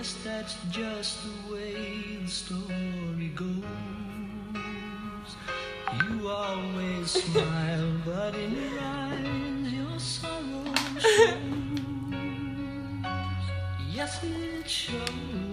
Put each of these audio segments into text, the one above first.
guess that's just the way the story goes. You always smile, but in your eyes your sorrow shows. Yes, it shows.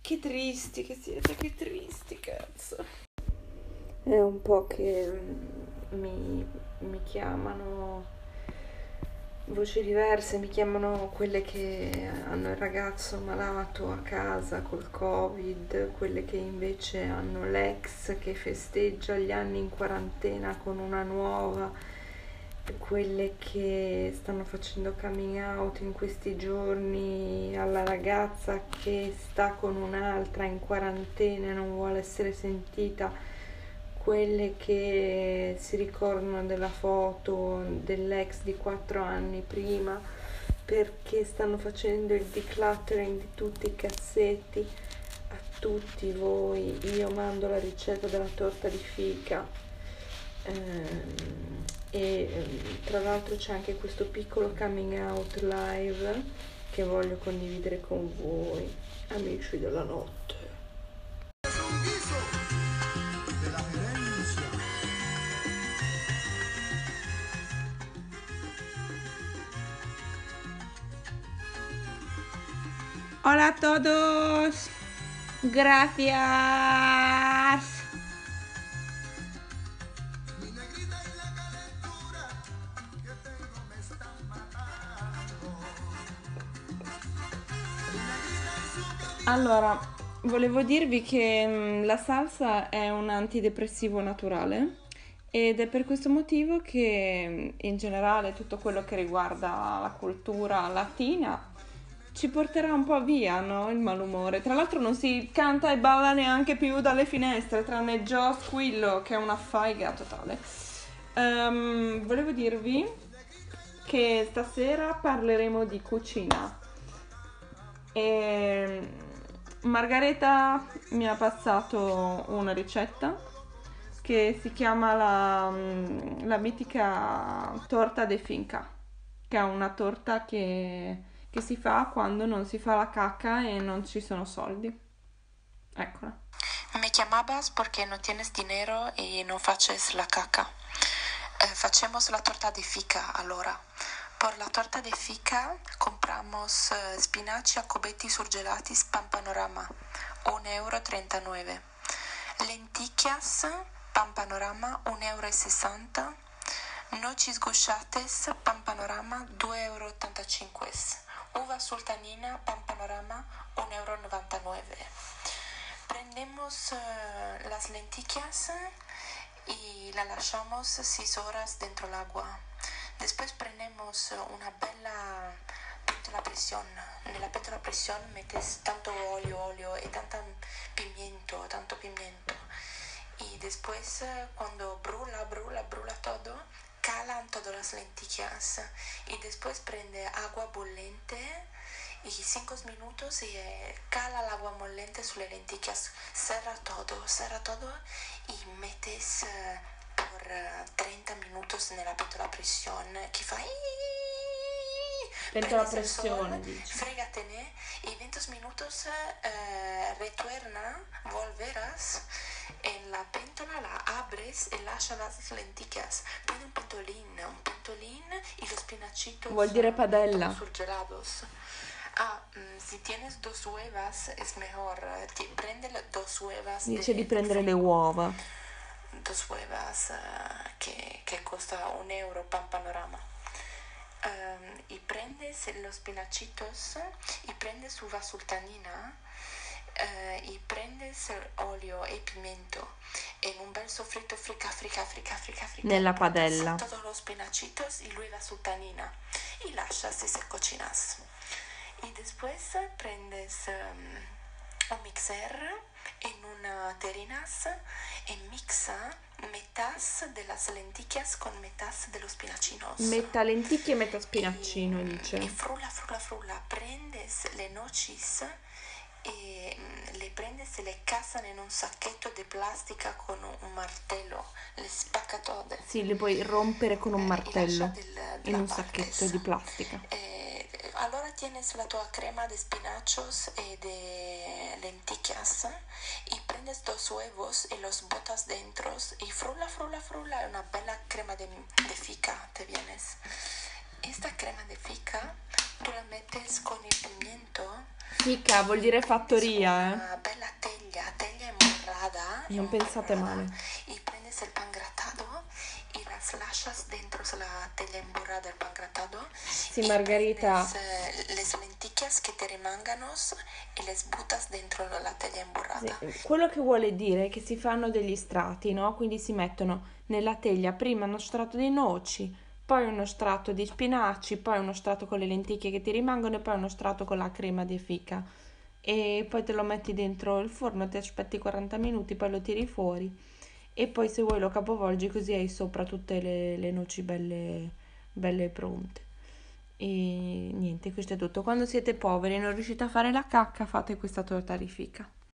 Che tristi che siete, che tristi, cazzo. È un po' che mm, mi, mi chiamano voci diverse, mi chiamano quelle che hanno il ragazzo malato a casa col covid, quelle che invece hanno l'ex che festeggia gli anni in quarantena con una nuova quelle che stanno facendo coming out in questi giorni alla ragazza che sta con un'altra in quarantena e non vuole essere sentita, quelle che si ricordano della foto dell'ex di quattro anni prima perché stanno facendo il decluttering di tutti i cassetti. A tutti voi io mando la ricetta della torta di fica. Ehm, e ehm, tra l'altro c'è anche questo piccolo coming out live che voglio condividere con voi, amici della notte. Hola a todos. Gracias. Allora, volevo dirvi che mm, la salsa è un antidepressivo naturale ed è per questo motivo che mm, in generale tutto quello che riguarda la cultura latina ci porterà un po' via, no? Il malumore. Tra l'altro non si canta e balla neanche più dalle finestre, tranne Joe Squillo che è una faiga totale. Ehm, volevo dirvi che stasera parleremo di cucina. E Margareta mi ha passato una ricetta che si chiama la, mm, la mitica torta de finca, che è una torta che, che si fa quando non si fa la cacca e non ci sono soldi. Eccola. Me llamabas porque no tienes dinero y no faces la caca. Eh, facemos la torta de fica allora. Por la torta de fica compramos eh, spinaci a cubetti surgelati pan panorama, 1,39 euro. Lenticchias, pan panorama, 1,60 euro. Noci sgusciates, pan panorama, 2,85 euro. Uva sultanina, pan panorama, 1,99 euro. Prendemos eh, las lenticchias y la lasciamos 6 horas dentro el agua. Después prendemos una bella pentola a presión. Nella pentola a presión metes tanto olio, olio y tanta pimiento, tanto pimiento. Y después eh, cuando brula, brula, brula todo, calan todas las lentillas. Y después prende agua bollente y 5 minutos y eh, cala el agua bollente sulle lenticchie. Cerra todo, cerra todo y metes eh, por eh, 30 minutos nella pentola a pressione che fa Pentola a Prendes el pressione, sol, dici. Frégatene y 20 minutos eh, retorna, volverás en la pentola, la abres eh, lascia las lenticchas. Prende un pentolín, un pentolín y los pinachitos. Vuol dire eh, padella. surgelados. Ah, mm, si tienes dos huevas es mejor. eh, prende dos huevas. Dice de- di prendere le uova. Dos huevas eh, que, que cuesta un euro pan panorama. Ehm, y prendes los pinachitos y prendes uva sultanina eh, y prendes el olio e pimiento en un bel sofrito frica, frica, frica, frica, frica. Nella padella. Todos los pinachitos y luego la sultanina y lascias y se cocinas. Y después eh, prendes em, un mixer en una terinas mixa metas de las lenticchias con metas de los pinachinos. Metà lenticchie e metà spinaccino, Y dice. frulla, frulla, frulla. Prendes le nocis e mm, le prendes e le casan en un sacchetto di plastica con un, martello. Le spacca todas. Sì, le puoi rompere con un Eh, martello lascia del- in un sacchetto di plastica. Eh, allora tienes la tua crema de spinachos y de lenticchias y prendes dos huevos y los botas dentro y frulla, frulla, frulla, una bella crema de, de fica te vienes. Esta crema de fica tú la metes con el pimiento. Fica vuol dire fattoria, eh. Una bella teglia, teglia emborrada. Non pensate emborrada, male. Teglia emborrada. Sì, Quello che vuole dire è che si fanno degli strati, no? Quindi si mettono nella teglia prima uno strato di noci, poi uno strato di spinaci, poi uno strato con le lenticchie che ti rimangono e poi uno strato con la crema di fica. E poi te lo metti dentro il forno, ti aspetti 40 minuti, poi lo tiri fuori e poi se vuoi lo capovolgi così hai sopra tutte le, le noci belle, belle pronte. E niente, questo è tutto. Quando siete poveri e non riuscite a fare la cacca, fate questa torta di.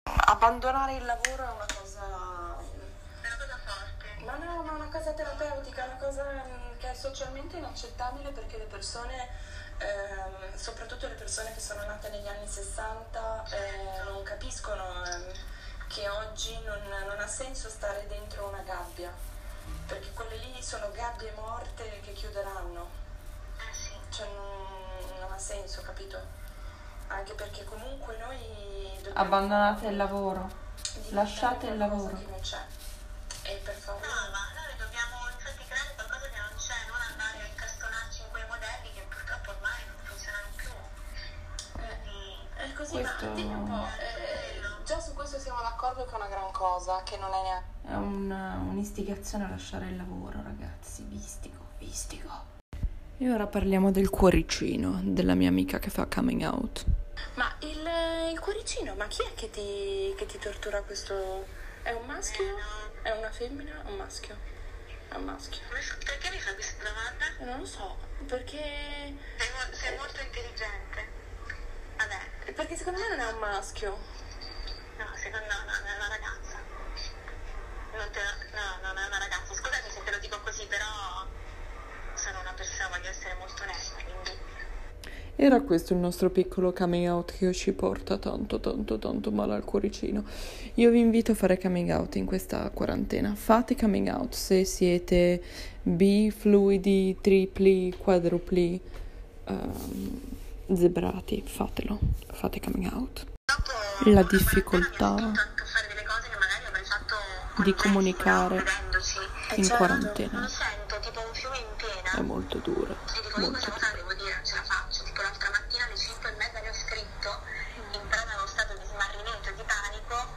Abbandonare il lavoro è una cosa. È una cosa forte. Ma no, ma è una cosa terapeutica, è una cosa mm, che è socialmente inaccettabile perché le persone, ehm, soprattutto le persone che sono nate negli anni 60, eh, non capiscono ehm, che oggi non, non ha senso stare dentro una gabbia. Perché quelle lì sono gabbie morte che chiuderanno. Cioè non, non ha senso, capito? Anche perché comunque noi dobbiamo Abbandonate il lavoro. Lasciate il lavoro. che non c'è. E per favore. No, ma noi dobbiamo infatti creare qualcosa che non c'è, non andare a incastonarci in quei modelli che purtroppo ormai non funzionano più. Quindi, È così, Questo- ma dimmi un po', eh, già su questo siamo d'accordo che è una gran cosa, che non è neanche... È un- un'istigazione a lasciare il lavoro, ragazzi. Vistico, vistico. E ora parliamo del cuoricino della mia amica che fa coming out. Ma il, il cuoricino, ma chi è che ti, che ti tortura questo... È un maschio? È una femmina? Un maschio? È un maschio. perché mi fai questa domanda? Non lo so, perché... Sei, mo- sei molto intelligente. Vabbè, Perché secondo me non è un maschio. No, secondo me no, non è una ragazza. Non te, no, no, non è una ragazza. Scusami se te lo dico così, però sono una persona, voglio essere molto onesta, quindi... Era questo il nostro piccolo coming out che ci porta tanto, tanto, tanto male al cuoricino. Io vi invito a fare coming out in questa quarantena. Fate coming out se siete bi, fluidi, tripli, quadrupli, ehm, zebrati. Fatelo. Fate coming out. La difficoltà di comunicare in quarantena è molto dura. Molto questa cosa la devo dire, non ce la faccio. Tipo l'altra mattina alle 5 mezza le ho scritto, in preda a uno stato di smarrimento di panico,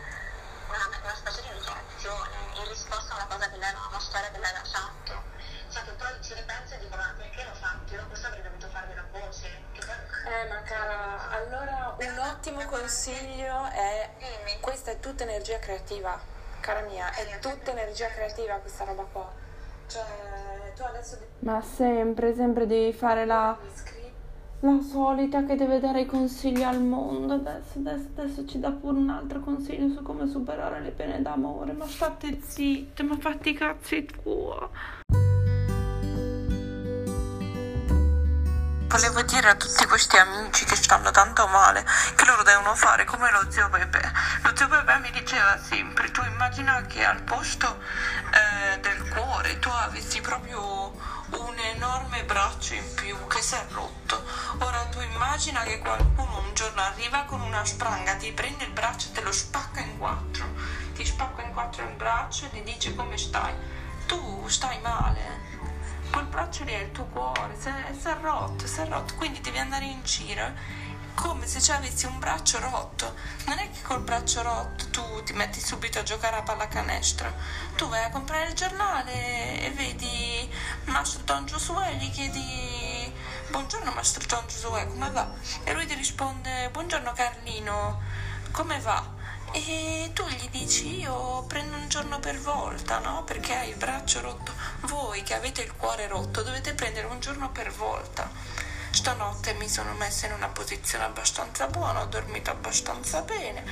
una, una specie di dichiarazione, in risposta a una cosa che lei aveva, una storia che lei aveva fatto. Che poi ci ripenso dico, ma perché l'ho fatto? Io questo avrei dovuto farmi la voce. Che poi... Eh, ma cara, allora un ottimo consiglio è... Questa è tutta energia creativa, cara mia, è tutta energia creativa questa roba qua. Cioè, tu adesso devi Ma sempre, sempre devi fare la, la solita che deve dare i consigli al mondo. Adesso, adesso, adesso ci dà pure un altro consiglio su come superare le pene d'amore. Ma state zitte, ma fatti i cazzi tua. Volevo dire a tutti questi amici che stanno tanto male che loro devono fare come lo zio Pepe. Lo zio Pepe mi diceva sempre, tu immagina che al posto eh, del cuore tu avessi proprio un enorme braccio in più che si è rotto. Ora tu immagina che qualcuno un giorno arriva con una spranga, ti prende il braccio e te lo spacca in quattro. Ti spacca in quattro il braccio e ti dice come stai. Tu stai male quel braccio lì è il tuo cuore, si è, rotto, si è rotto, quindi devi andare in giro come se ci avessi un braccio rotto. Non è che col braccio rotto tu ti metti subito a giocare a pallacanestro. Tu vai a comprare il giornale e vedi Mastro Don Giosuè e gli chiedi Buongiorno Mastro Don Giosuè, come va? E lui ti risponde Buongiorno Carlino, come va? E tu gli dici io prendo un giorno per volta, no? Perché hai il braccio rotto. Voi che avete il cuore rotto dovete prendere un giorno per volta. Stanotte mi sono messa in una posizione abbastanza buona, ho dormito abbastanza bene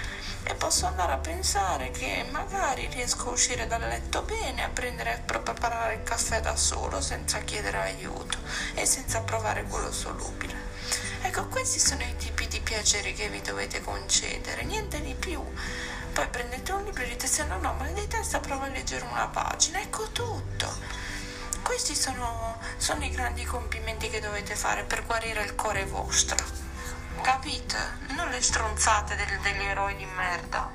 e posso andare a pensare che magari riesco a uscire dal letto bene, a prendere a preparare il caffè da solo senza chiedere aiuto e senza provare quello solubile. Ecco, questi sono i tipi di piaceri che vi dovete concedere, niente di più. Poi prendete un libro e dite se no no, mal di testa prova a leggere una pagina, ecco tutto. Questi sono, sono i grandi complimenti che dovete fare per guarire il cuore vostro. Capite? Non le stronzate del- degli eroi di merda.